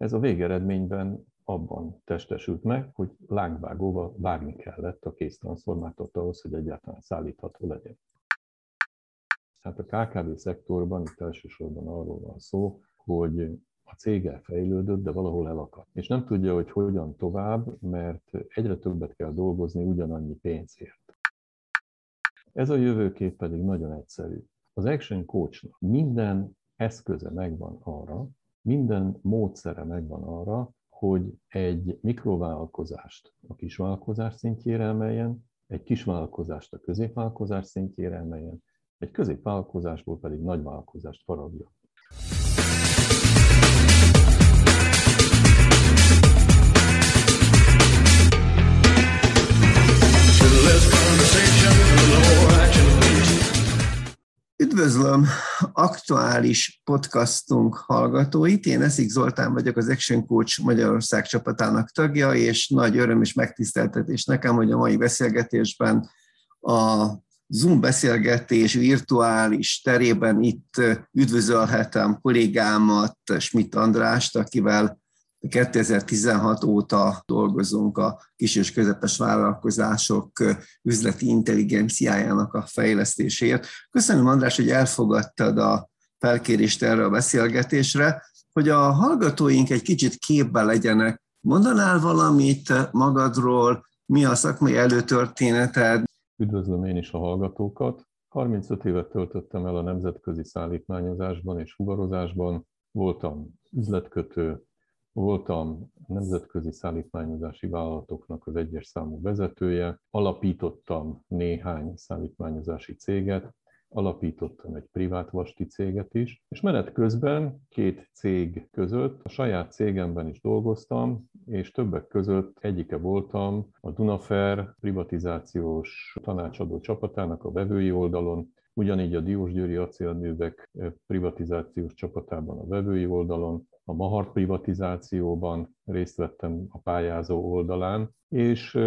Ez a végeredményben abban testesült meg, hogy lángvágóval vágni kellett a kéztranszformátort ahhoz, hogy egyáltalán szállítható legyen. Hát a KKV szektorban itt elsősorban arról van szó, hogy a cég elfejlődött, de valahol elakadt. És nem tudja, hogy hogyan tovább, mert egyre többet kell dolgozni ugyanannyi pénzért. Ez a jövőkép pedig nagyon egyszerű. Az Action Coachnak minden eszköze megvan arra, minden módszere megvan arra, hogy egy mikrovállalkozást a kisvállalkozás szintjére emeljen, egy kisvállalkozást a középvállalkozás szintjére emeljen, egy középvállalkozásból pedig nagyvállalkozást faragja. Üdvözlöm aktuális podcastunk hallgatóit. Én Eszik Zoltán vagyok, az Action Coach Magyarország csapatának tagja, és nagy öröm és megtiszteltetés nekem, hogy a mai beszélgetésben a Zoom beszélgetés virtuális terében itt üdvözölhetem kollégámat, Schmidt Andrást, akivel 2016 óta dolgozunk a kis és közepes vállalkozások üzleti intelligenciájának a fejlesztéséért. Köszönöm, András, hogy elfogadtad a felkérést erre a beszélgetésre, hogy a hallgatóink egy kicsit képbe legyenek. Mondanál valamit magadról, mi a szakmai előtörténeted? Üdvözlöm én is a hallgatókat. 35 évet töltöttem el a nemzetközi szállítmányozásban és fuvarozásban. Voltam üzletkötő, Voltam nemzetközi szállítmányozási vállalatoknak az egyes számú vezetője, alapítottam néhány szállítmányozási céget, alapítottam egy privát vasti céget is, és menet közben két cég között a saját cégemben is dolgoztam, és többek között egyike voltam a Dunafer privatizációs tanácsadó csapatának a vevői oldalon, ugyanígy a Diósgyőri acélművek privatizációs csapatában a vevői oldalon, a Mahar privatizációban részt vettem a pályázó oldalán, és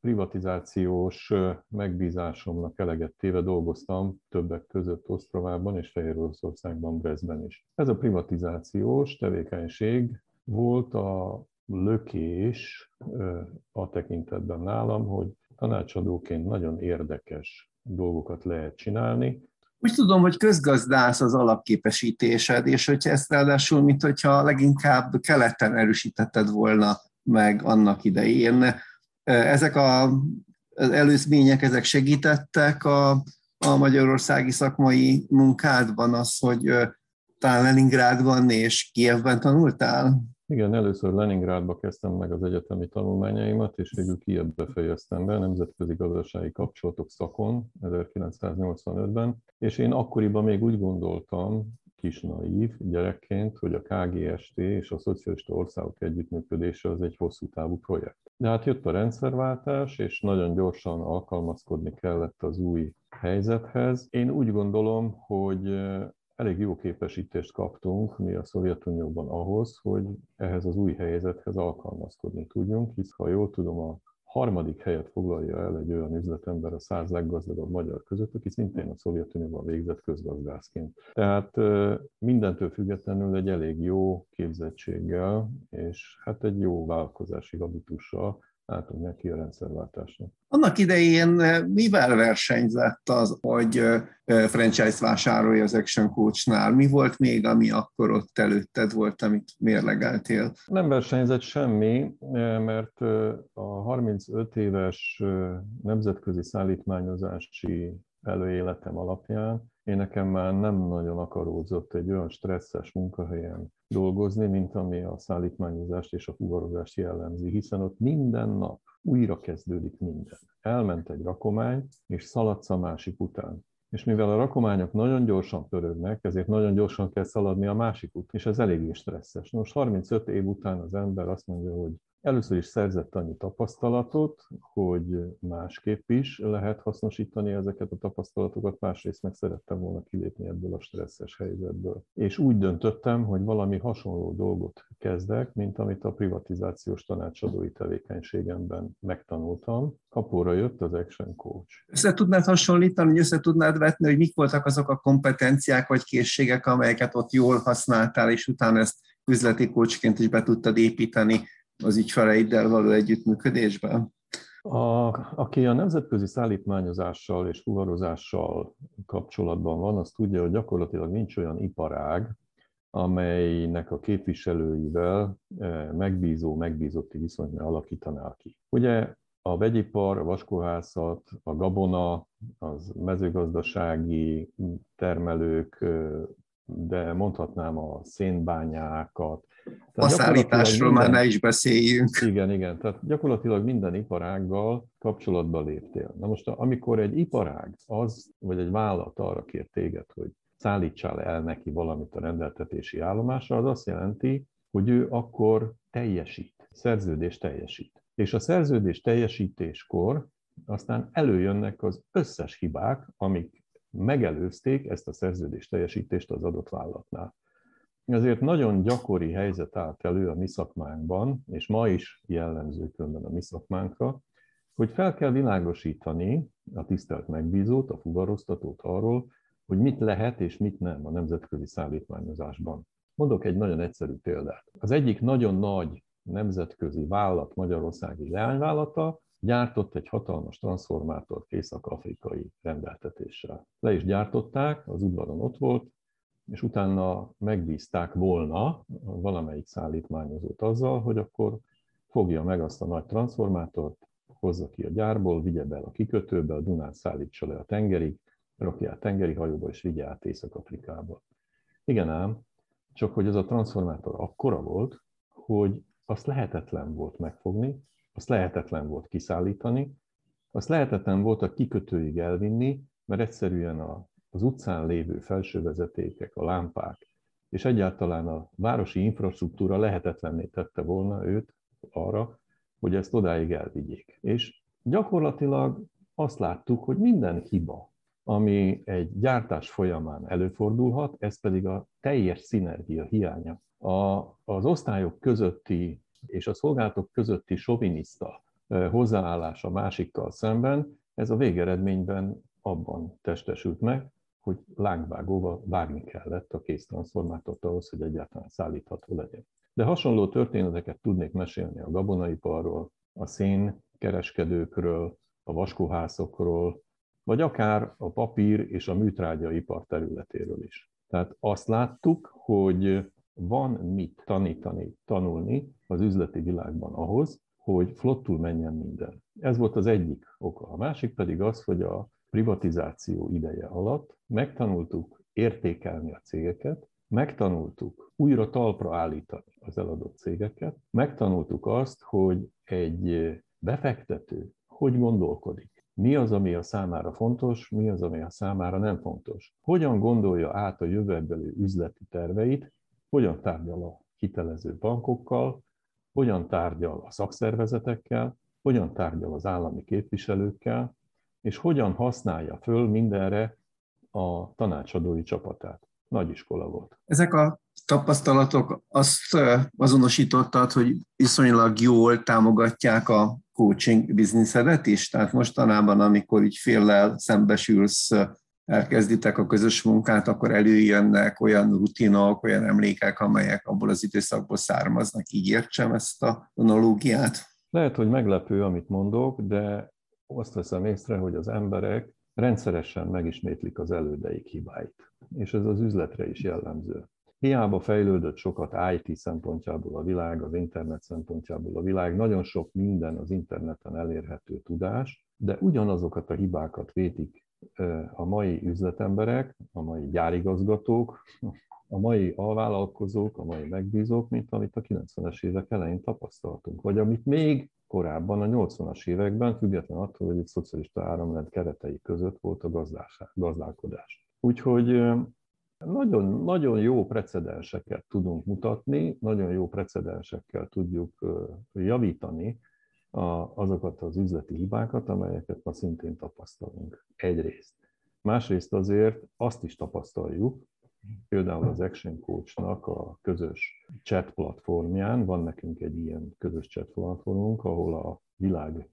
privatizációs megbízásomnak eleget téve dolgoztam többek között Osztravában és Fehér Oroszországban, Brezben is. Ez a privatizációs tevékenység volt a lökés a tekintetben nálam, hogy tanácsadóként nagyon érdekes dolgokat lehet csinálni, úgy tudom, hogy közgazdász az alapképesítésed, és hogyha ezt ráadásul, mint hogyha leginkább keleten erősítetted volna meg annak idején. Ezek a, az előzmények, ezek segítettek a, a magyarországi szakmai munkádban az, hogy talán Leningrádban és Kievben tanultál? Igen, először Leningrádba kezdtem meg az egyetemi tanulmányaimat, és végül Kievbe fejeztem be nemzetközi gazdasági kapcsolatok szakon 1985-ben, és én akkoriban még úgy gondoltam, kis naív gyerekként, hogy a KGST és a szocialista országok együttműködése az egy hosszú távú projekt. De hát jött a rendszerváltás, és nagyon gyorsan alkalmazkodni kellett az új helyzethez. Én úgy gondolom, hogy elég jó képesítést kaptunk mi a Szovjetunióban ahhoz, hogy ehhez az új helyzethez alkalmazkodni tudjunk, hisz ha jól tudom, a harmadik helyet foglalja el egy olyan üzletember a száz leggazdagabb magyar között, aki szintén a Szovjetunióban végzett közgazdászként. Tehát mindentől függetlenül egy elég jó képzettséggel, és hát egy jó vállalkozási habitussal álltunk neki a rendszerváltásnak. Annak idején eh, mivel versenyzett az, hogy eh, eh, franchise vásárolja az Action Coachnál? Mi volt még, ami akkor ott előtted volt, amit mérlegeltél? Nem versenyzett semmi, mert a 35 éves nemzetközi szállítmányozási előéletem alapján én nekem már nem nagyon akaródzott egy olyan stresszes munkahelyen dolgozni, mint ami a szállítmányozást és a fuvarozást jellemzi, hiszen ott minden nap újra kezdődik minden. Elment egy rakomány, és szaladsz a másik után. És mivel a rakományok nagyon gyorsan pörögnek, ezért nagyon gyorsan kell szaladni a másik út, és ez eléggé stresszes. Most 35 év után az ember azt mondja, hogy Először is szerzett annyi tapasztalatot, hogy másképp is lehet hasznosítani ezeket a tapasztalatokat, másrészt meg szerettem volna kilépni ebből a stresszes helyzetből. És úgy döntöttem, hogy valami hasonló dolgot kezdek, mint amit a privatizációs tanácsadói tevékenységemben megtanultam. Kapóra jött az Action Coach. Össze tudnád hasonlítani, hogy össze tudnád vetni, hogy mik voltak azok a kompetenciák vagy készségek, amelyeket ott jól használtál, és utána ezt üzleti kócsként is be tudtad építeni az ügyfeleiddel való együttműködésben? A, aki a nemzetközi szállítmányozással és fuvarozással kapcsolatban van, az tudja, hogy gyakorlatilag nincs olyan iparág, amelynek a képviselőivel eh, megbízó, megbízotti viszonyt ne alakítaná ki. Ugye a vegyipar, a vaskóhászat, a gabona, az mezőgazdasági termelők, eh, de mondhatnám a szénbányákat. A szállításról minden, már ne is beszéljünk. Igen, igen. Tehát gyakorlatilag minden iparággal kapcsolatba léptél. Na most, amikor egy iparág az, vagy egy vállalat arra kér téged, hogy szállítsál el neki valamit a rendeltetési állomásra, az azt jelenti, hogy ő akkor teljesít, szerződés teljesít. És a szerződés teljesítéskor aztán előjönnek az összes hibák, amik megelőzték ezt a szerződés teljesítést az adott vállalatnál. Ezért nagyon gyakori helyzet állt elő a mi szakmánkban, és ma is jellemző különben a mi szakmánkra, hogy fel kell világosítani a tisztelt megbízót, a fuvaroztatót arról, hogy mit lehet és mit nem a nemzetközi szállítmányozásban. Mondok egy nagyon egyszerű példát. Az egyik nagyon nagy nemzetközi vállalat, magyarországi leányvállalata gyártott egy hatalmas transformátort észak-afrikai rendeltetéssel. Le is gyártották, az udvaron ott volt, és utána megbízták volna valamelyik szállítmányozót azzal, hogy akkor fogja meg azt a nagy transformátort, hozza ki a gyárból, vigye be a kikötőbe, a Dunán szállítsa le a tengerig, rakja át tengeri hajóba, és vigye át Észak-Afrikába. Igen ám, csak hogy ez a transformátor akkora volt, hogy azt lehetetlen volt megfogni, azt lehetetlen volt kiszállítani, azt lehetetlen volt a kikötőig elvinni, mert egyszerűen a, az utcán lévő felsővezetékek, a lámpák, és egyáltalán a városi infrastruktúra lehetetlenné tette volna őt arra, hogy ezt odáig elvigyék. És gyakorlatilag azt láttuk, hogy minden hiba, ami egy gyártás folyamán előfordulhat, ez pedig a teljes szinergia hiánya. A, az osztályok közötti és a szolgálatok közötti soviniszta hozzáállás a másikkal szemben, ez a végeredményben abban testesült meg, hogy lángvágóval vágni kellett a késztranszformátort ahhoz, hogy egyáltalán szállítható legyen. De hasonló történeteket tudnék mesélni a gabonaiparról, a szénkereskedőkről, a vaskóhászokról, vagy akár a papír és a műtrágyaipar területéről is. Tehát azt láttuk, hogy van mit tanítani, tanulni az üzleti világban ahhoz, hogy flottul menjen minden. Ez volt az egyik oka. A másik pedig az, hogy a privatizáció ideje alatt megtanultuk értékelni a cégeket, megtanultuk újra talpra állítani az eladott cégeket, megtanultuk azt, hogy egy befektető hogy gondolkodik, mi az, ami a számára fontos, mi az, ami a számára nem fontos. Hogyan gondolja át a jövőbeli üzleti terveit, hogyan tárgyal a hitelező bankokkal, hogyan tárgyal a szakszervezetekkel, hogyan tárgyal az állami képviselőkkel, és hogyan használja föl mindenre a tanácsadói csapatát. Nagy iskola volt. Ezek a tapasztalatok azt azonosítottad, hogy viszonylag jól támogatják a coaching bizniszedet is? Tehát mostanában, amikor ügyféllel szembesülsz, elkezditek a közös munkát, akkor előjönnek olyan rutinok, olyan emlékek, amelyek abból az időszakból származnak. Így értsem ezt a monológiát? Lehet, hogy meglepő, amit mondok, de azt veszem észre, hogy az emberek rendszeresen megismétlik az elődeik hibáit. És ez az üzletre is jellemző. Hiába fejlődött sokat IT szempontjából a világ, az internet szempontjából a világ, nagyon sok minden az interneten elérhető tudás, de ugyanazokat a hibákat vétik a mai üzletemberek, a mai gyárigazgatók, a mai alvállalkozók, a mai megbízók, mint amit a 90-es évek elején tapasztaltunk, vagy amit még korábban, a 80-as években, független attól, hogy egy szocialista áramrend keretei között volt a gazdálkodás. Úgyhogy nagyon, nagyon jó precedenseket tudunk mutatni, nagyon jó precedensekkel tudjuk javítani azokat az üzleti hibákat, amelyeket ma szintén tapasztalunk. Egyrészt. Másrészt azért azt is tapasztaljuk, például az Action Coach-nak a közös chat platformján, van nekünk egy ilyen közös chat platformunk, ahol a világ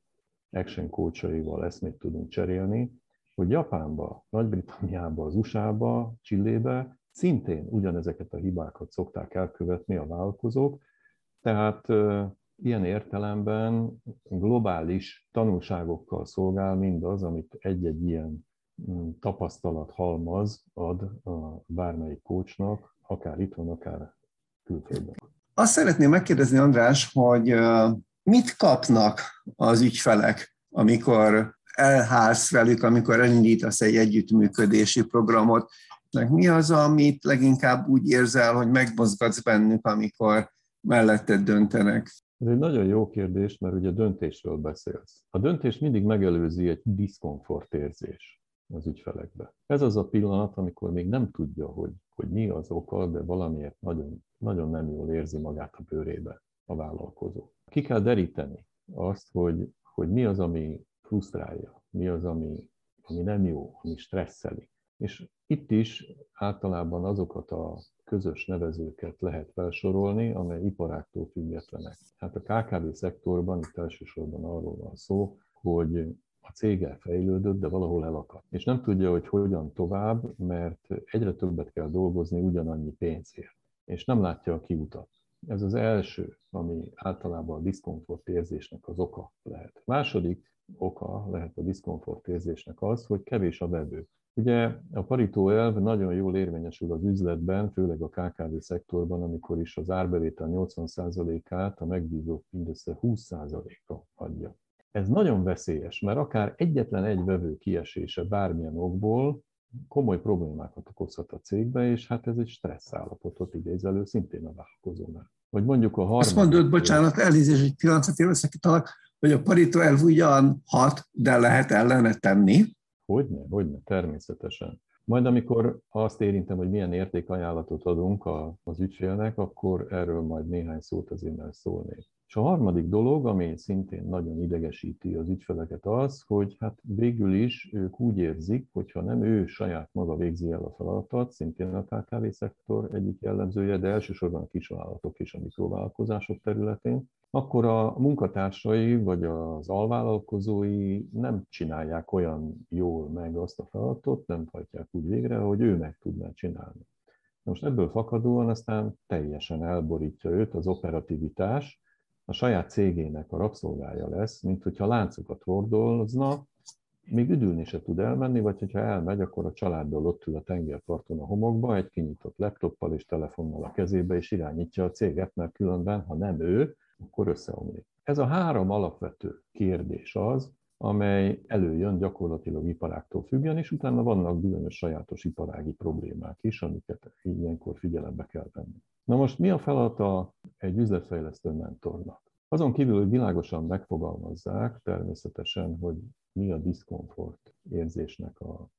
Action coachaival eszmét tudunk cserélni, hogy Japánba, Nagy-Britanniába, az USA-ba, Csillébe szintén ugyanezeket a hibákat szokták elkövetni a vállalkozók, tehát ilyen értelemben globális tanulságokkal szolgál mindaz, amit egy-egy ilyen tapasztalat halmaz ad a bármelyik kócsnak, akár itthon, akár külföldön. Azt szeretném megkérdezni, András, hogy mit kapnak az ügyfelek, amikor elhálsz velük, amikor elindítasz egy együttműködési programot, mi az, amit leginkább úgy érzel, hogy megmozgatsz bennük, amikor melletted döntenek? Ez egy nagyon jó kérdés, mert ugye döntésről beszélsz. A döntés mindig megelőzi egy diszkomfort érzés az ügyfelekbe. Ez az a pillanat, amikor még nem tudja, hogy, hogy mi az oka, de valamiért nagyon, nagyon nem jól érzi magát a bőrébe a vállalkozó. Ki kell deríteni azt, hogy, hogy mi az, ami frusztrálja, mi az, ami, ami nem jó, ami stresszeli. És itt is általában azokat a közös nevezőket lehet felsorolni, amely iparáktól függetlenek. Hát a KKV szektorban itt elsősorban arról van szó, hogy a cég fejlődött, de valahol elakadt. És nem tudja, hogy hogyan tovább, mert egyre többet kell dolgozni ugyanannyi pénzért. És nem látja a kiutat. Ez az első, ami általában a diszkomfort érzésnek az oka lehet. Második oka lehet a diszkomfort érzésnek az, hogy kevés a vevő. Ugye a Paritó elv nagyon jól érvényesül az üzletben, főleg a KKV szektorban, amikor is az árbevétel 80%-át a megbízók mindössze 20%-a adja. Ez nagyon veszélyes, mert akár egyetlen egy vevő kiesése bármilyen okból komoly problémákat okozhat a cégbe, és hát ez egy stressz állapotot idéz elő szintén a vállalkozónál. Vagy mondjuk a harmadik... Azt mondod, bocsánat, elnézést, egy pillanat, éveszakítalak, hogy a Paritó elv ugyan hat, de lehet ellene tenni. Hogyne, hogyne, természetesen. Majd amikor azt érintem, hogy milyen értékajánlatot adunk az ügyfélnek, akkor erről majd néhány szót az innen szólnék. És a harmadik dolog, ami szintén nagyon idegesíti az ügyfeleket az, hogy hát végül is ők úgy érzik, hogyha nem ő saját maga végzi el a feladatot, szintén a KKV szektor egyik jellemzője, de elsősorban a kisvállalatok és a mikrovállalkozások területén, akkor a munkatársai vagy az alvállalkozói nem csinálják olyan jól meg azt a feladatot, nem hajtják úgy végre, hogy ő meg tudná csinálni. Most ebből fakadóan aztán teljesen elborítja őt az operativitás, a saját cégének a rabszolgája lesz, mint hogyha láncokat hordozna, még üdülni se tud elmenni, vagy hogyha elmegy, akkor a családdal ott ül a tengerparton a homokba, egy kinyitott laptoppal és telefonnal a kezébe, és irányítja a céget, mert különben, ha nem ő, akkor összeomlik. Ez a három alapvető kérdés az, amely előjön gyakorlatilag iparáktól függően, és utána vannak bizonyos sajátos iparági problémák is, amiket ilyenkor figyelembe kell venni. Na most mi a feladata egy üzletfejlesztő mentornak? Azon kívül, hogy világosan megfogalmazzák természetesen, hogy mi a diszkomfort érzésnek a,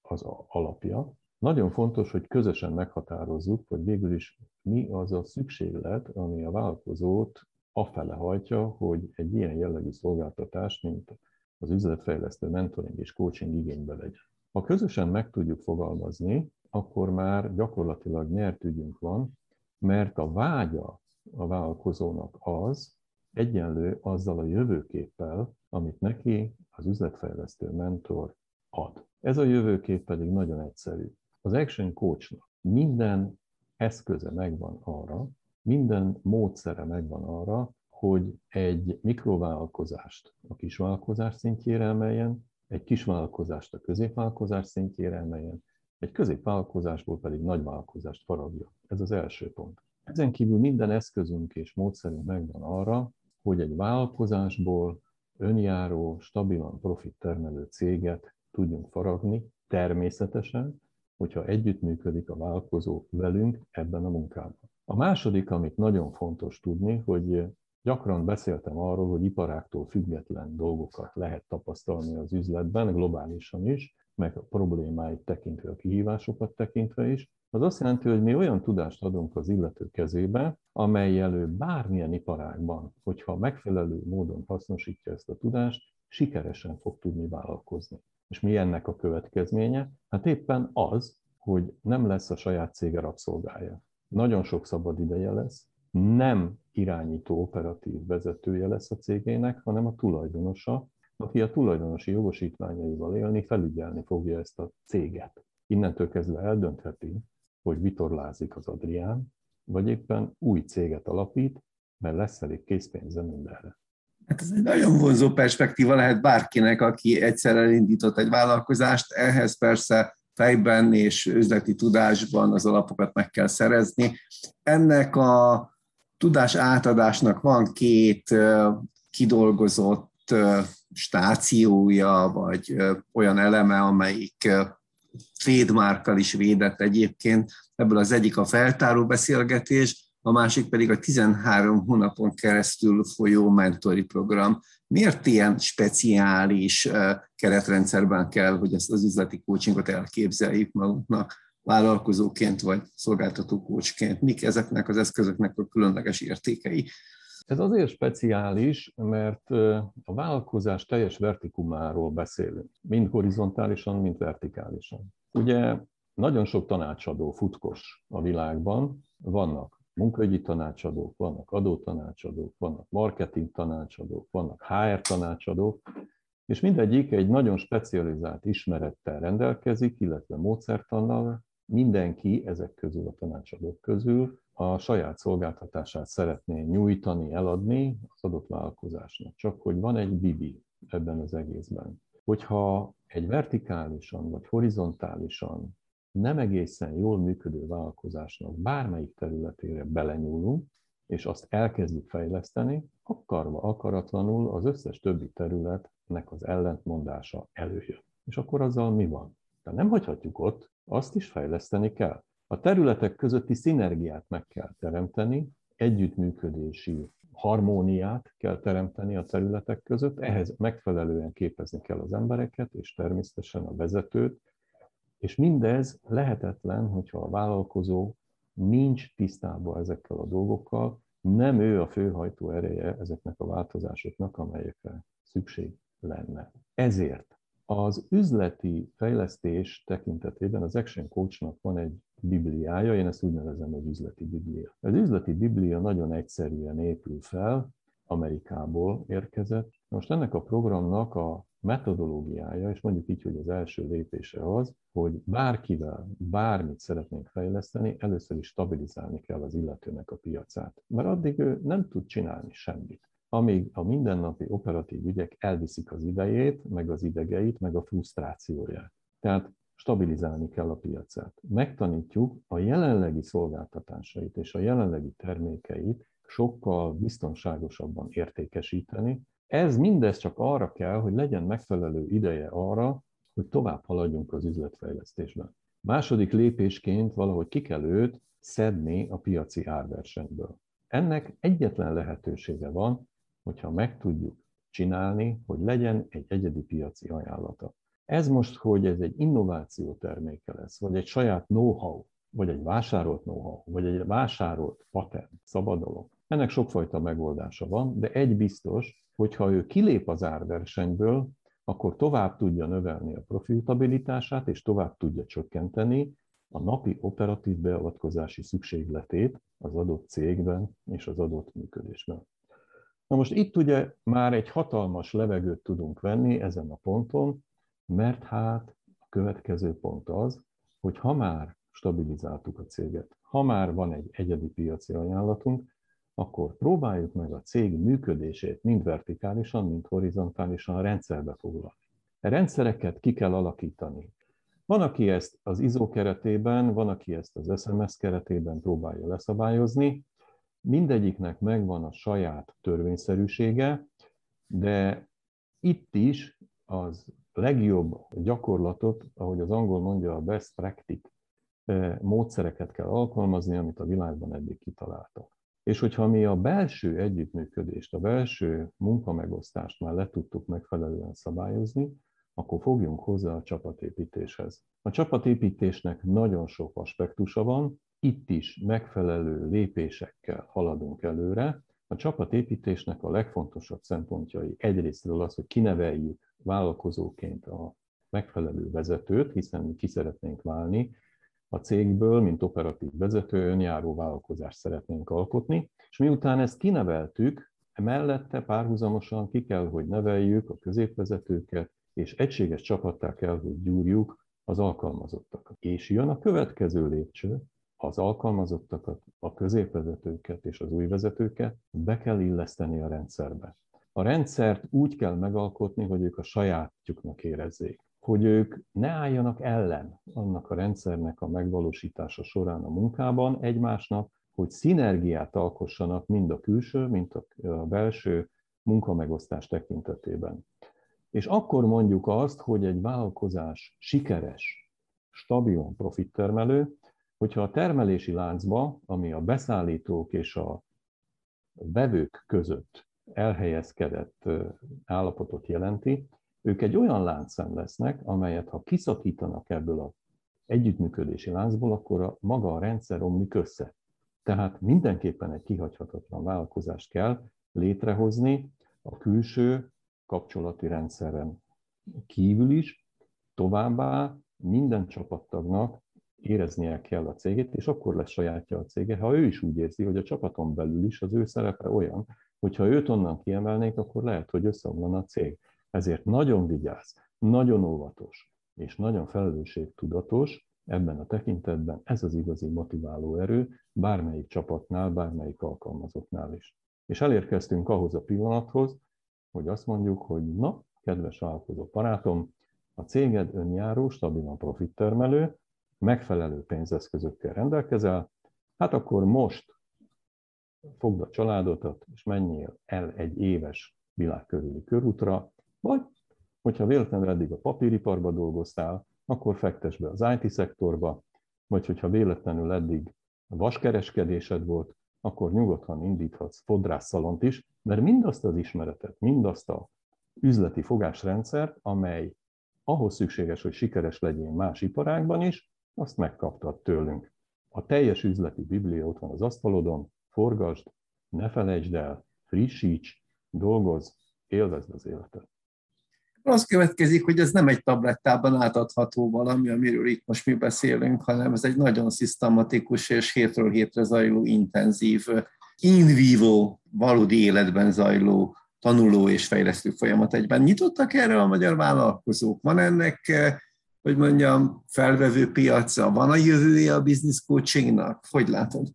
az alapja, nagyon fontos, hogy közösen meghatározzuk, hogy végül is mi az a szükséglet, ami a vállalkozót afele hajtja, hogy egy ilyen jellegű szolgáltatást, mint az üzletfejlesztő mentoring és coaching igénybe legyen. Ha közösen meg tudjuk fogalmazni, akkor már gyakorlatilag nyert ügyünk van, mert a vágya a vállalkozónak az, egyenlő azzal a jövőképpel, amit neki az üzletfejlesztő mentor ad. Ez a jövőkép pedig nagyon egyszerű. Az Action Coachnak minden eszköze megvan arra, minden módszere megvan arra, hogy egy mikrovállalkozást a kisvállalkozás szintjére emeljen, egy kisvállalkozást a középvállalkozás szintjére emeljen, egy középvállalkozásból pedig nagyvállalkozást faragja. Ez az első pont. Ezen kívül minden eszközünk és módszerünk megvan arra, hogy egy vállalkozásból önjáró, stabilan profit termelő céget tudjunk faragni, természetesen, hogyha együttműködik a vállalkozó velünk ebben a munkában. A második, amit nagyon fontos tudni, hogy gyakran beszéltem arról, hogy iparáktól független dolgokat lehet tapasztalni az üzletben, globálisan is, meg a problémáit tekintve, a kihívásokat tekintve is, az azt jelenti, hogy mi olyan tudást adunk az illető kezébe, amely elő bármilyen iparágban, hogyha megfelelő módon hasznosítja ezt a tudást, sikeresen fog tudni vállalkozni. És mi ennek a következménye? Hát éppen az, hogy nem lesz a saját cége rabszolgája. Nagyon sok szabad ideje lesz, nem irányító operatív vezetője lesz a cégének, hanem a tulajdonosa, aki a tulajdonosi jogosítványaival élni, felügyelni fogja ezt a céget. Innentől kezdve eldöntheti, hogy vitorlázik az Adrián, vagy éppen új céget alapít, mert lesz elég készpénze mindenre. Hát ez egy nagyon vonzó perspektíva lehet bárkinek, aki egyszer elindított egy vállalkozást. Ehhez persze fejben és üzleti tudásban az alapokat meg kell szerezni. Ennek a tudás átadásnak van két kidolgozott stációja, vagy olyan eleme, amelyik trademarkkal is védett egyébként. Ebből az egyik a feltáró beszélgetés, a másik pedig a 13 hónapon keresztül folyó mentori program. Miért ilyen speciális keretrendszerben kell, hogy ezt az üzleti coachingot elképzeljük magunknak, vállalkozóként vagy szolgáltató coachként? Mik ezeknek az eszközöknek a különleges értékei? Ez azért speciális, mert a vállalkozás teljes vertikumáról beszélünk, mind horizontálisan, mind vertikálisan. Ugye nagyon sok tanácsadó futkos a világban, vannak munkaügyi tanácsadók, vannak adótanácsadók, vannak marketing tanácsadók, vannak HR tanácsadók, és mindegyik egy nagyon specializált ismerettel rendelkezik, illetve módszertannal, mindenki ezek közül a tanácsadók közül a saját szolgáltatását szeretné nyújtani, eladni az adott vállalkozásnak. Csak hogy van egy bibi ebben az egészben. Hogyha egy vertikálisan vagy horizontálisan nem egészen jól működő vállalkozásnak bármelyik területére belenyúlunk, és azt elkezdjük fejleszteni, akarva, akaratlanul az összes többi területnek az ellentmondása előjön. És akkor azzal mi van? De nem hagyhatjuk ott, azt is fejleszteni kell. A területek közötti szinergiát meg kell teremteni, együttműködési harmóniát kell teremteni a területek között, ehhez megfelelően képezni kell az embereket, és természetesen a vezetőt, és mindez lehetetlen, hogyha a vállalkozó nincs tisztában ezekkel a dolgokkal, nem ő a főhajtó ereje ezeknek a változásoknak, amelyekre szükség lenne. Ezért az üzleti fejlesztés tekintetében az Action Coachnak van egy bibliája, én ezt úgy nevezem, hogy üzleti biblia. Az üzleti biblia nagyon egyszerűen épül fel, Amerikából érkezett. Most ennek a programnak a metodológiája, és mondjuk így, hogy az első lépése az, hogy bárkivel bármit szeretnénk fejleszteni, először is stabilizálni kell az illetőnek a piacát. Mert addig ő nem tud csinálni semmit. Amíg a mindennapi operatív ügyek elviszik az idejét, meg az idegeit, meg a frusztrációját. Tehát stabilizálni kell a piacát. Megtanítjuk a jelenlegi szolgáltatásait és a jelenlegi termékeit sokkal biztonságosabban értékesíteni, ez mindez csak arra kell, hogy legyen megfelelő ideje arra, hogy tovább haladjunk az üzletfejlesztésben. Második lépésként valahogy ki kell őt szedni a piaci árversenyből. Ennek egyetlen lehetősége van, hogyha meg tudjuk csinálni, hogy legyen egy egyedi piaci ajánlata. Ez most, hogy ez egy innováció terméke lesz, vagy egy saját know-how, vagy egy vásárolt know-how, vagy egy vásárolt patent, szabadalom. Ennek sokfajta megoldása van, de egy biztos, hogyha ő kilép az árversenyből, akkor tovább tudja növelni a profitabilitását, és tovább tudja csökkenteni a napi operatív beavatkozási szükségletét az adott cégben és az adott működésben. Na most itt ugye már egy hatalmas levegőt tudunk venni ezen a ponton, mert hát a következő pont az, hogy ha már stabilizáltuk a céget, ha már van egy egyedi piaci ajánlatunk, akkor próbáljuk meg a cég működését mind vertikálisan, mind horizontálisan rendszerbe foglalni. A rendszereket ki kell alakítani. Van, aki ezt az ISO keretében, van, aki ezt az SMS keretében próbálja leszabályozni. Mindegyiknek megvan a saját törvényszerűsége, de itt is az legjobb gyakorlatot, ahogy az angol mondja, a best practice eh, módszereket kell alkalmazni, amit a világban eddig kitaláltak. És hogyha mi a belső együttműködést, a belső munkamegosztást már le tudtuk megfelelően szabályozni, akkor fogjunk hozzá a csapatépítéshez. A csapatépítésnek nagyon sok aspektusa van, itt is megfelelő lépésekkel haladunk előre. A csapatépítésnek a legfontosabb szempontjai egyrésztről az, hogy kineveljük vállalkozóként a megfelelő vezetőt, hiszen mi ki szeretnénk válni a cégből, mint operatív vezető, önjáró vállalkozást szeretnénk alkotni, és miután ezt kineveltük, emellette párhuzamosan ki kell, hogy neveljük a középvezetőket, és egységes csapattá kell, hogy gyúrjuk az alkalmazottakat. És jön a következő lépcső, az alkalmazottakat, a középvezetőket és az új vezetőket be kell illeszteni a rendszerbe. A rendszert úgy kell megalkotni, hogy ők a sajátjuknak érezzék, hogy ők ne álljanak ellen annak a rendszernek a megvalósítása során a munkában egymásnak, hogy szinergiát alkossanak mind a külső, mind a belső munkamegosztás tekintetében. És akkor mondjuk azt, hogy egy vállalkozás sikeres, stabil profittermelő, hogyha a termelési láncba, ami a beszállítók és a vevők között elhelyezkedett állapotot jelenti, ők egy olyan láncszem lesznek, amelyet ha kiszakítanak ebből az együttműködési láncból, akkor a, maga a rendszer omlik össze. Tehát mindenképpen egy kihagyhatatlan vállalkozást kell létrehozni a külső kapcsolati rendszeren kívül is, továbbá minden csapattagnak éreznie kell a cégét, és akkor lesz sajátja a cége, ha ő is úgy érzi, hogy a csapaton belül is az ő szerepe olyan, hogyha őt onnan kiemelnék, akkor lehet, hogy összeomlana a cég. Ezért nagyon vigyáz, nagyon óvatos és nagyon felelősségtudatos ebben a tekintetben ez az igazi motiváló erő bármelyik csapatnál, bármelyik alkalmazottnál is. És elérkeztünk ahhoz a pillanathoz, hogy azt mondjuk, hogy na, kedves vállalkozó barátom, a céged önjáró, stabilan profittermelő, megfelelő pénzeszközökkel rendelkezel, hát akkor most fogd a családodat, és menjél el egy éves világkörüli körútra, vagy, hogyha véletlenül eddig a papíriparba dolgoztál, akkor fektes be az IT-szektorba, vagy hogyha véletlenül eddig vaskereskedésed volt, akkor nyugodtan indíthatsz fodrászszalont is, mert mindazt az ismeretet, mindazt a üzleti fogásrendszert, amely ahhoz szükséges, hogy sikeres legyél más iparágban is, azt megkaptad tőlünk. A teljes üzleti biblia ott van az asztalodon, forgasd, ne felejtsd el, frissíts, dolgozz, élvezd az életet. Az következik, hogy ez nem egy tablettában átadható valami, amiről itt most mi beszélünk, hanem ez egy nagyon szisztematikus és hétről hétre zajló intenzív, in vivo, valódi életben zajló tanuló és fejlesztő folyamat egyben. Nyitottak erre a magyar vállalkozók? Van ennek hogy mondjam, felvevő piaca? Van a jövője a business coachingnak? Hogy látod?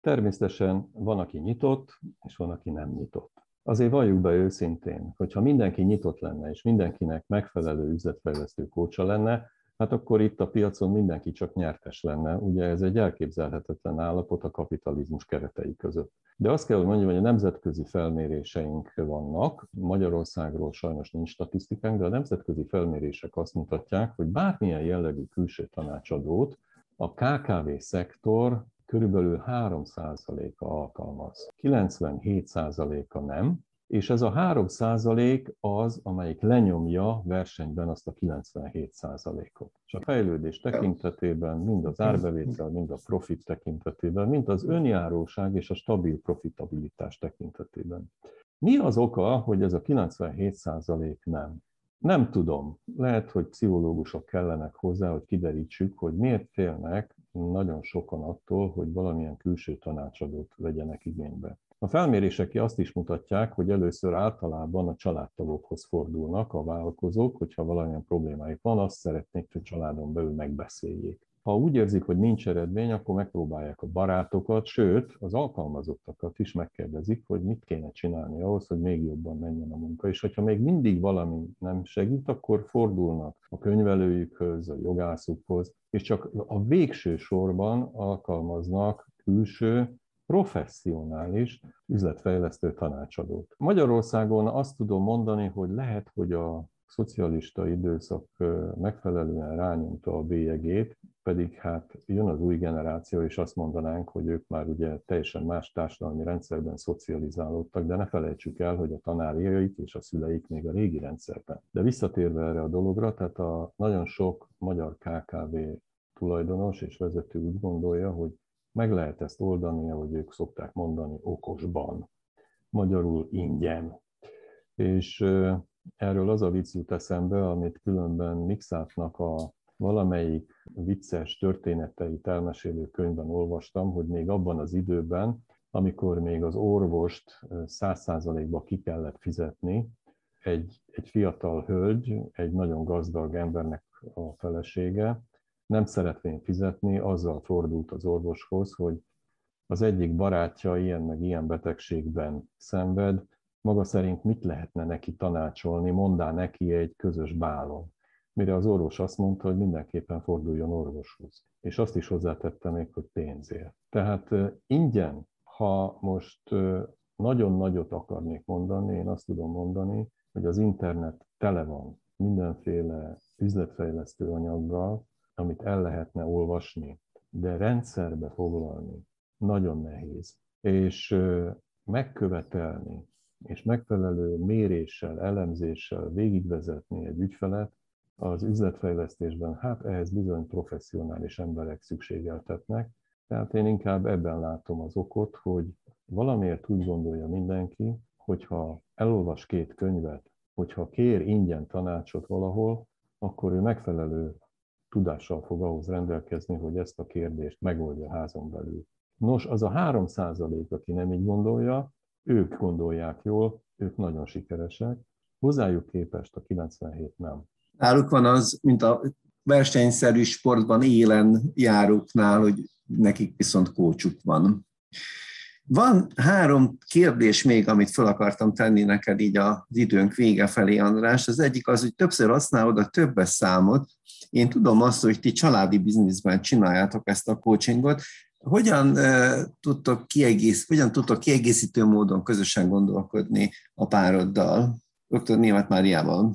Természetesen van, aki nyitott, és van, aki nem nyitott. Azért valljuk be őszintén, hogyha mindenki nyitott lenne, és mindenkinek megfelelő üzletfejlesztő kócsa lenne, hát akkor itt a piacon mindenki csak nyertes lenne. Ugye ez egy elképzelhetetlen állapot a kapitalizmus keretei között. De azt kell, hogy mondjam, hogy a nemzetközi felméréseink vannak. Magyarországról sajnos nincs statisztikánk, de a nemzetközi felmérések azt mutatják, hogy bármilyen jellegű külső tanácsadót a KKV szektor körülbelül 3%-a alkalmaz. 97%-a nem, és ez a 3 százalék az, amelyik lenyomja versenyben azt a 97 százalékot. És a fejlődés tekintetében, mind az árbevétel, mind a profit tekintetében, mind az önjáróság és a stabil profitabilitás tekintetében. Mi az oka, hogy ez a 97 százalék nem? Nem tudom. Lehet, hogy pszichológusok kellenek hozzá, hogy kiderítsük, hogy miért félnek nagyon sokan attól, hogy valamilyen külső tanácsadót vegyenek igénybe. A felmérések azt is mutatják, hogy először általában a családtagokhoz fordulnak a vállalkozók, hogyha valamilyen problémájuk van, azt szeretnék, hogy családon belül megbeszéljék. Ha úgy érzik, hogy nincs eredmény, akkor megpróbálják a barátokat, sőt, az alkalmazottakat is megkérdezik, hogy mit kéne csinálni ahhoz, hogy még jobban menjen a munka. És hogyha még mindig valami nem segít, akkor fordulnak a könyvelőjükhöz, a jogászukhoz, és csak a végső sorban alkalmaznak külső professzionális üzletfejlesztő tanácsadót. Magyarországon azt tudom mondani, hogy lehet, hogy a szocialista időszak megfelelően rányomta a bélyegét, pedig hát jön az új generáció, és azt mondanánk, hogy ők már ugye teljesen más társadalmi rendszerben szocializálódtak, de ne felejtsük el, hogy a tanárjaik és a szüleik még a régi rendszerben. De visszatérve erre a dologra, tehát a nagyon sok magyar KKV tulajdonos és vezető úgy gondolja, hogy meg lehet ezt oldani, ahogy ők szokták mondani, okosban, magyarul ingyen. És erről az a vicc jut eszembe, amit különben Mixátnak a valamelyik vicces történeteit elmesélő könyvben olvastam, hogy még abban az időben, amikor még az orvost száz százalékba ki kellett fizetni, egy, egy fiatal hölgy, egy nagyon gazdag embernek a felesége, nem szeretvén fizetni, azzal fordult az orvoshoz, hogy az egyik barátja ilyen meg ilyen betegségben szenved, maga szerint mit lehetne neki tanácsolni, mondá neki egy közös bálon. Mire az orvos azt mondta, hogy mindenképpen forduljon orvoshoz. És azt is hozzátette még, hogy pénzért. Tehát ingyen, ha most nagyon nagyot akarnék mondani, én azt tudom mondani, hogy az internet tele van mindenféle üzletfejlesztő anyaggal, amit el lehetne olvasni, de rendszerbe foglalni nagyon nehéz. És megkövetelni, és megfelelő méréssel, elemzéssel végigvezetni egy ügyfelet, az üzletfejlesztésben, hát ehhez bizony professzionális emberek szükségeltetnek. Tehát én inkább ebben látom az okot, hogy valamiért úgy gondolja mindenki, hogyha elolvas két könyvet, hogyha kér ingyen tanácsot valahol, akkor ő megfelelő tudással fog ahhoz rendelkezni, hogy ezt a kérdést megoldja házon belül. Nos, az a 3 százalék, aki nem így gondolja, ők gondolják jól, ők nagyon sikeresek, hozzájuk képest a 97 nem. Náluk van az, mint a versenyszerű sportban élen járóknál, hogy nekik viszont kócsuk van. Van három kérdés még, amit fel akartam tenni neked így az időnk vége felé, András. Az egyik az, hogy többször használod a többes számot. Én tudom azt, hogy ti családi bizniszben csináljátok ezt a coachingot. Hogyan, uh, tudtok kiegész, hogyan tudtok kiegészítő módon közösen gondolkodni a pároddal, dr. Német Máriával?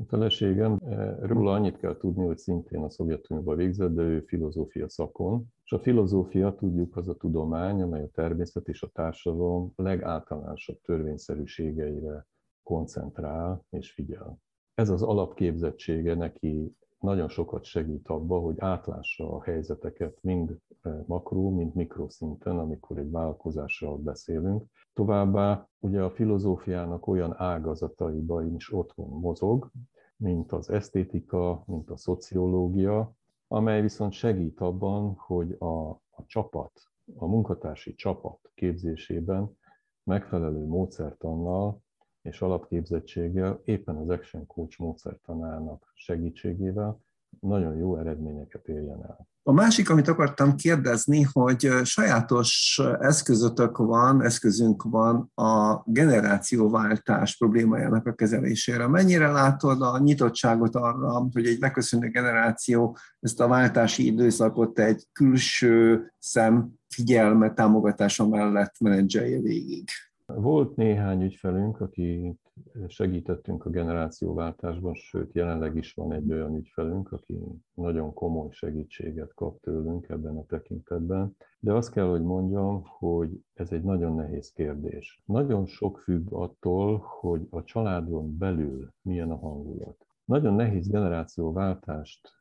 A feleségem, eh, róla annyit kell tudni, hogy szintén a Szovjetunióban végzett, de ő filozófia szakon. És a filozófia, tudjuk, az a tudomány, amely a természet és a társadalom legáltalánosabb törvényszerűségeire koncentrál és figyel. Ez az alapképzettsége neki nagyon sokat segít abba, hogy átlássa a helyzeteket mind eh, makró, mind mikroszinten, amikor egy vállalkozásról beszélünk. Továbbá ugye a filozófiának olyan ágazataiban is otthon mozog, mint az esztétika, mint a szociológia, amely viszont segít abban, hogy a, a csapat, a munkatársi csapat képzésében megfelelő módszertannal és alapképzettséggel, éppen az Action Coach módszertanának segítségével nagyon jó eredményeket érjen el. A másik, amit akartam kérdezni, hogy sajátos eszközötök van, eszközünk van a generációváltás problémájának a kezelésére. Mennyire látod a nyitottságot arra, hogy egy megköszönő generáció ezt a váltási időszakot egy külső szem figyelme, támogatása mellett menedzselje végig? Volt néhány ügyfelünk, aki segítettünk a generációváltásban, sőt jelenleg is van egy olyan ügyfelünk, aki nagyon komoly segítséget kap tőlünk ebben a tekintetben. De azt kell, hogy mondjam, hogy ez egy nagyon nehéz kérdés. Nagyon sok függ attól, hogy a családon belül milyen a hangulat. Nagyon nehéz generációváltást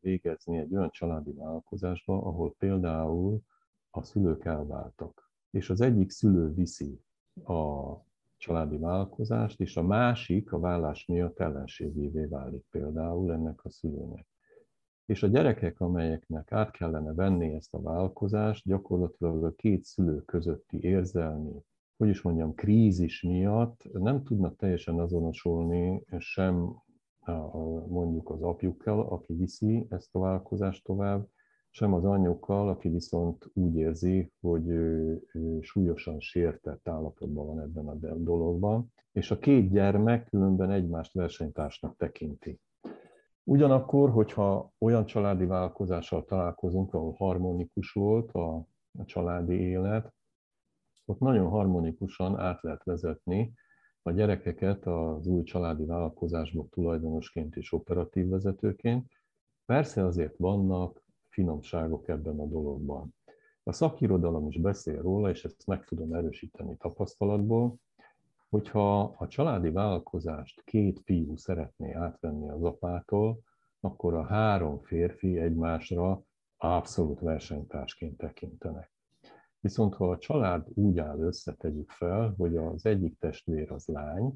végezni egy olyan családi vállalkozásban, ahol például a szülők elváltak, és az egyik szülő viszi a családi vállalkozást, és a másik a vállás miatt ellenségévé válik például ennek a szülőnek. És a gyerekek, amelyeknek át kellene venni ezt a vállalkozást, gyakorlatilag a két szülő közötti érzelmi, hogy is mondjam, krízis miatt nem tudnak teljesen azonosulni sem mondjuk az apjukkal, aki viszi ezt a vállalkozást tovább, sem az anyjukkal, aki viszont úgy érzi, hogy ő, ő súlyosan sértett állapotban van ebben a dologban, és a két gyermek különben egymást versenytársnak tekinti. Ugyanakkor, hogyha olyan családi vállalkozással találkozunk, ahol harmonikus volt a, a családi élet, ott nagyon harmonikusan át lehet vezetni a gyerekeket az új családi vállalkozásból tulajdonosként és operatív vezetőként. Persze azért vannak finomságok ebben a dologban. A szakirodalom is beszél róla, és ezt meg tudom erősíteni tapasztalatból, hogyha a családi vállalkozást két fiú szeretné átvenni az apától, akkor a három férfi egymásra abszolút versenytársként tekintenek. Viszont ha a család úgy áll össze, tegyük fel, hogy az egyik testvér az lány,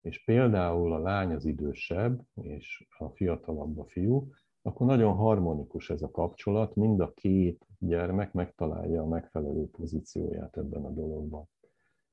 és például a lány az idősebb, és a fiatalabb a fiú, akkor nagyon harmonikus ez a kapcsolat, mind a két gyermek megtalálja a megfelelő pozícióját ebben a dologban.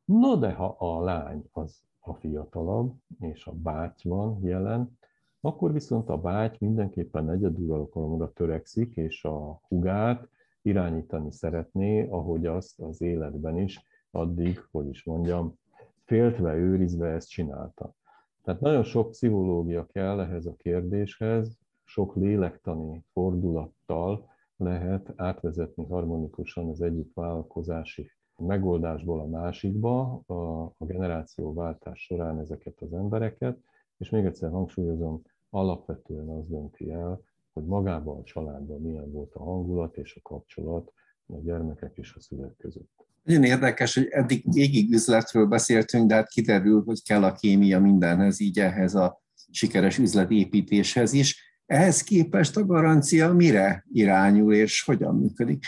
No de ha a lány az a fiatalabb, és a báty van jelen, Akkor viszont a báty mindenképpen negyeduralkomra törekszik, és a hugát irányítani szeretné, ahogy azt az életben is addig, hogy is mondjam, féltve, őrizve ezt csinálta. Tehát nagyon sok pszichológia kell ehhez a kérdéshez, sok lélektani fordulattal lehet átvezetni harmonikusan az egyik vállalkozási megoldásból a másikba a, a generációváltás során ezeket az embereket, és még egyszer hangsúlyozom, alapvetően az dönti el, hogy magában a családban milyen volt a hangulat és a kapcsolat a gyermekek és a szülők között. Nagyon érdekes, hogy eddig végig üzletről beszéltünk, de hát kiderül, hogy kell a kémia mindenhez, így ehhez a sikeres üzletépítéshez is. Ehhez képest a garancia mire irányul és hogyan működik?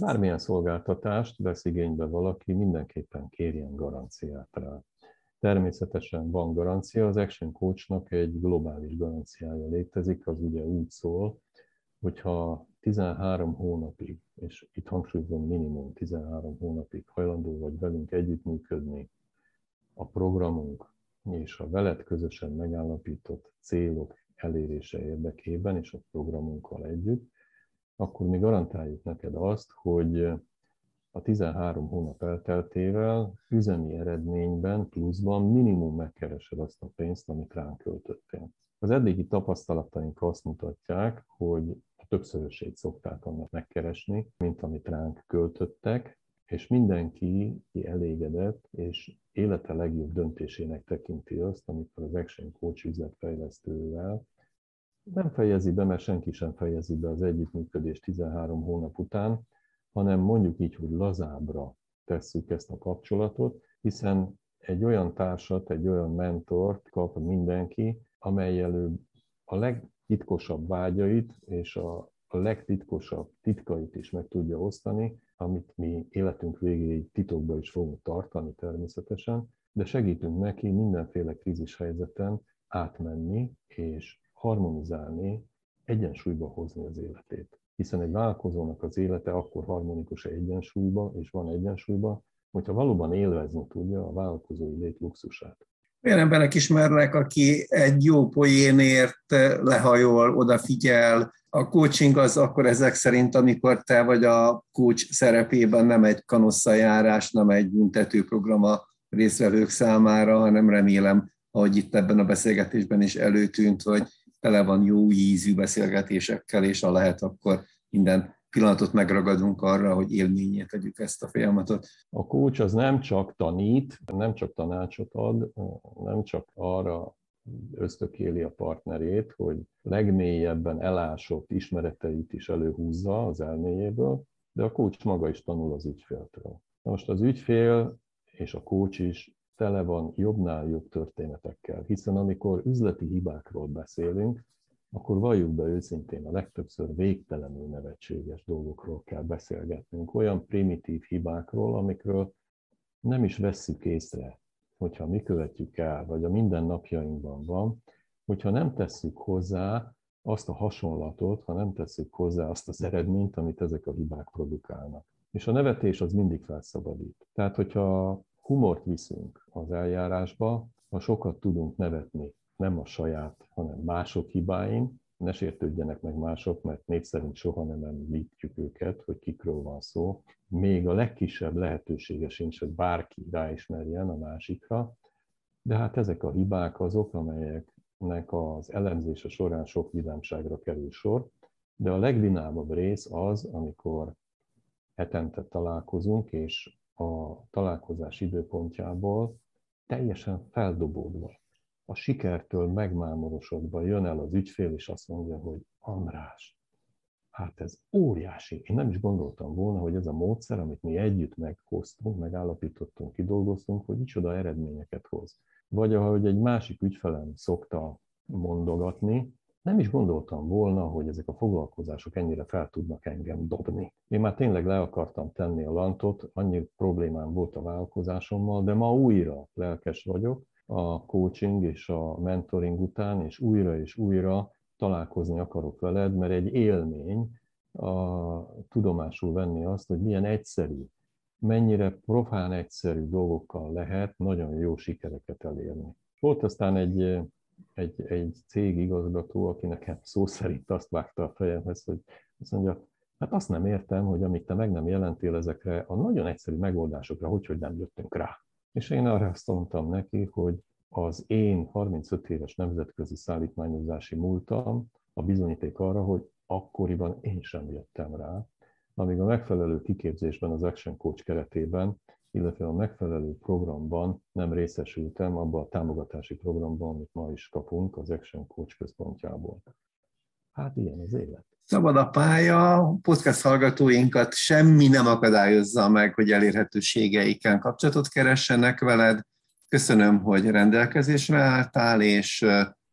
Bármilyen szolgáltatást vesz igénybe valaki, mindenképpen kérjen garanciát rá. Természetesen van garancia, az Action Coachnak egy globális garanciája létezik, az ugye úgy szól, hogyha 13 hónapig, és itt hangsúlyozom minimum 13 hónapig hajlandó vagy velünk együttműködni a programunk és a veled közösen megállapított célok elérése érdekében és a programunkkal együtt, akkor mi garantáljuk neked azt, hogy a 13 hónap elteltével üzemi eredményben, pluszban minimum megkeresed azt a pénzt, amit ránk költöttél. Az eddigi tapasztalataink azt mutatják, hogy a többszörösét szokták annak megkeresni, mint amit ránk költöttek, és mindenki ki elégedett, és élete legjobb döntésének tekinti azt, amikor az Action Coach üzletfejlesztővel nem fejezi be, mert senki sem fejezi be az együttműködést 13 hónap után, hanem mondjuk így, hogy lazábra tesszük ezt a kapcsolatot, hiszen egy olyan társat, egy olyan mentort kap mindenki, amely előbb a legtitkosabb vágyait és a legtitkosabb titkait is meg tudja osztani, amit mi életünk végéig titokba is fogunk tartani természetesen, de segítünk neki mindenféle krízis helyzeten átmenni és harmonizálni, egyensúlyba hozni az életét. Hiszen egy vállalkozónak az élete akkor harmonikus egyensúlyba, és van egyensúlyba, hogyha valóban élvezni tudja a vállalkozói lét luxusát. Olyan emberek ismernek, aki egy jó poénért lehajol, odafigyel. A coaching az akkor ezek szerint, amikor te vagy a coach szerepében nem egy kanosszajárás, nem egy büntetőprogram a részvevők számára, hanem remélem, ahogy itt ebben a beszélgetésben is előtűnt, hogy tele van jó ízű beszélgetésekkel, és ha lehet, akkor minden pillanatot megragadunk arra, hogy élményét tegyük ezt a folyamatot. A coach az nem csak tanít, nem csak tanácsot ad, nem csak arra ösztökéli a partnerét, hogy legmélyebben elásott ismereteit is előhúzza az elméjéből, de a coach maga is tanul az ügyféltől. Na most az ügyfél és a coach is tele van jobbnál jobb történetekkel, hiszen amikor üzleti hibákról beszélünk, akkor valljuk be őszintén, a legtöbbször végtelenül nevetséges dolgokról kell beszélgetnünk, olyan primitív hibákról, amikről nem is vesszük észre, hogyha mi követjük el, vagy a mindennapjainkban van, hogyha nem tesszük hozzá azt a hasonlatot, ha nem tesszük hozzá azt az eredményt, amit ezek a hibák produkálnak. És a nevetés az mindig felszabadít. Tehát, hogyha humort viszünk az eljárásba, ha sokat tudunk nevetni, nem a saját, hanem mások hibáin, ne sértődjenek meg mások, mert név szerint soha nem említjük őket, hogy kikről van szó. Még a legkisebb lehetősége sincs, hogy bárki ráismerjen a másikra, de hát ezek a hibák azok, amelyeknek az elemzése során sok vidámságra kerül sor, de a legvinámabb rész az, amikor hetente találkozunk, és a találkozás időpontjából teljesen feldobódva, a sikertől megmámorosodva jön el az ügyfél, és azt mondja, hogy András, hát ez óriási. Én nem is gondoltam volna, hogy ez a módszer, amit mi együtt meghoztunk, megállapítottunk, kidolgoztunk, hogy micsoda eredményeket hoz. Vagy ahogy egy másik ügyfelem szokta mondogatni, nem is gondoltam volna, hogy ezek a foglalkozások ennyire fel tudnak engem dobni. Én már tényleg le akartam tenni a lantot, annyi problémám volt a vállalkozásommal, de ma újra lelkes vagyok a coaching és a mentoring után, és újra és újra találkozni akarok veled, mert egy élmény a tudomásul venni azt, hogy milyen egyszerű, mennyire profán egyszerű dolgokkal lehet nagyon jó sikereket elérni. Volt aztán egy egy, egy cég igazgató, aki nekem szó szerint azt vágta a fejemhez, hogy azt mondja, hát azt nem értem, hogy amit te meg nem jelentél ezekre a nagyon egyszerű megoldásokra, hogy, hogy nem jöttünk rá. És én arra azt mondtam neki, hogy az én 35 éves nemzetközi szállítmányozási múltam a bizonyíték arra, hogy akkoriban én sem jöttem rá, amíg a megfelelő kiképzésben az Action Coach keretében, illetve a megfelelő programban nem részesültem, abban a támogatási programban, amit ma is kapunk az Action Coach központjából. Hát ilyen az élet. Szabad a pálya, podcast hallgatóinkat semmi nem akadályozza meg, hogy elérhetőségeiken kapcsolatot keressenek veled. Köszönöm, hogy rendelkezésre álltál, és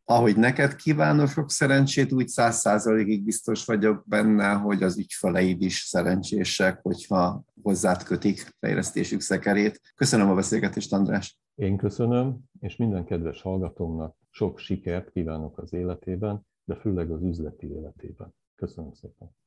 ahogy neked kívánok sok szerencsét, úgy száz százalékig biztos vagyok benne, hogy az ügyfeleid is szerencsések, hogyha hozzád kötik fejlesztésük szekerét. Köszönöm a beszélgetést, András. Én köszönöm, és minden kedves hallgatómnak sok sikert kívánok az életében, de főleg az üzleti életében. Köszönöm szépen.